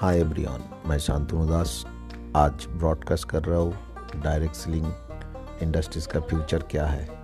Hi everyone मैं शांतनु दास। आज broadcast कर रहा हूँ। डायरेक्ट सेलिंग इंडस्ट्रीज़ का फ्यूचर क्या है?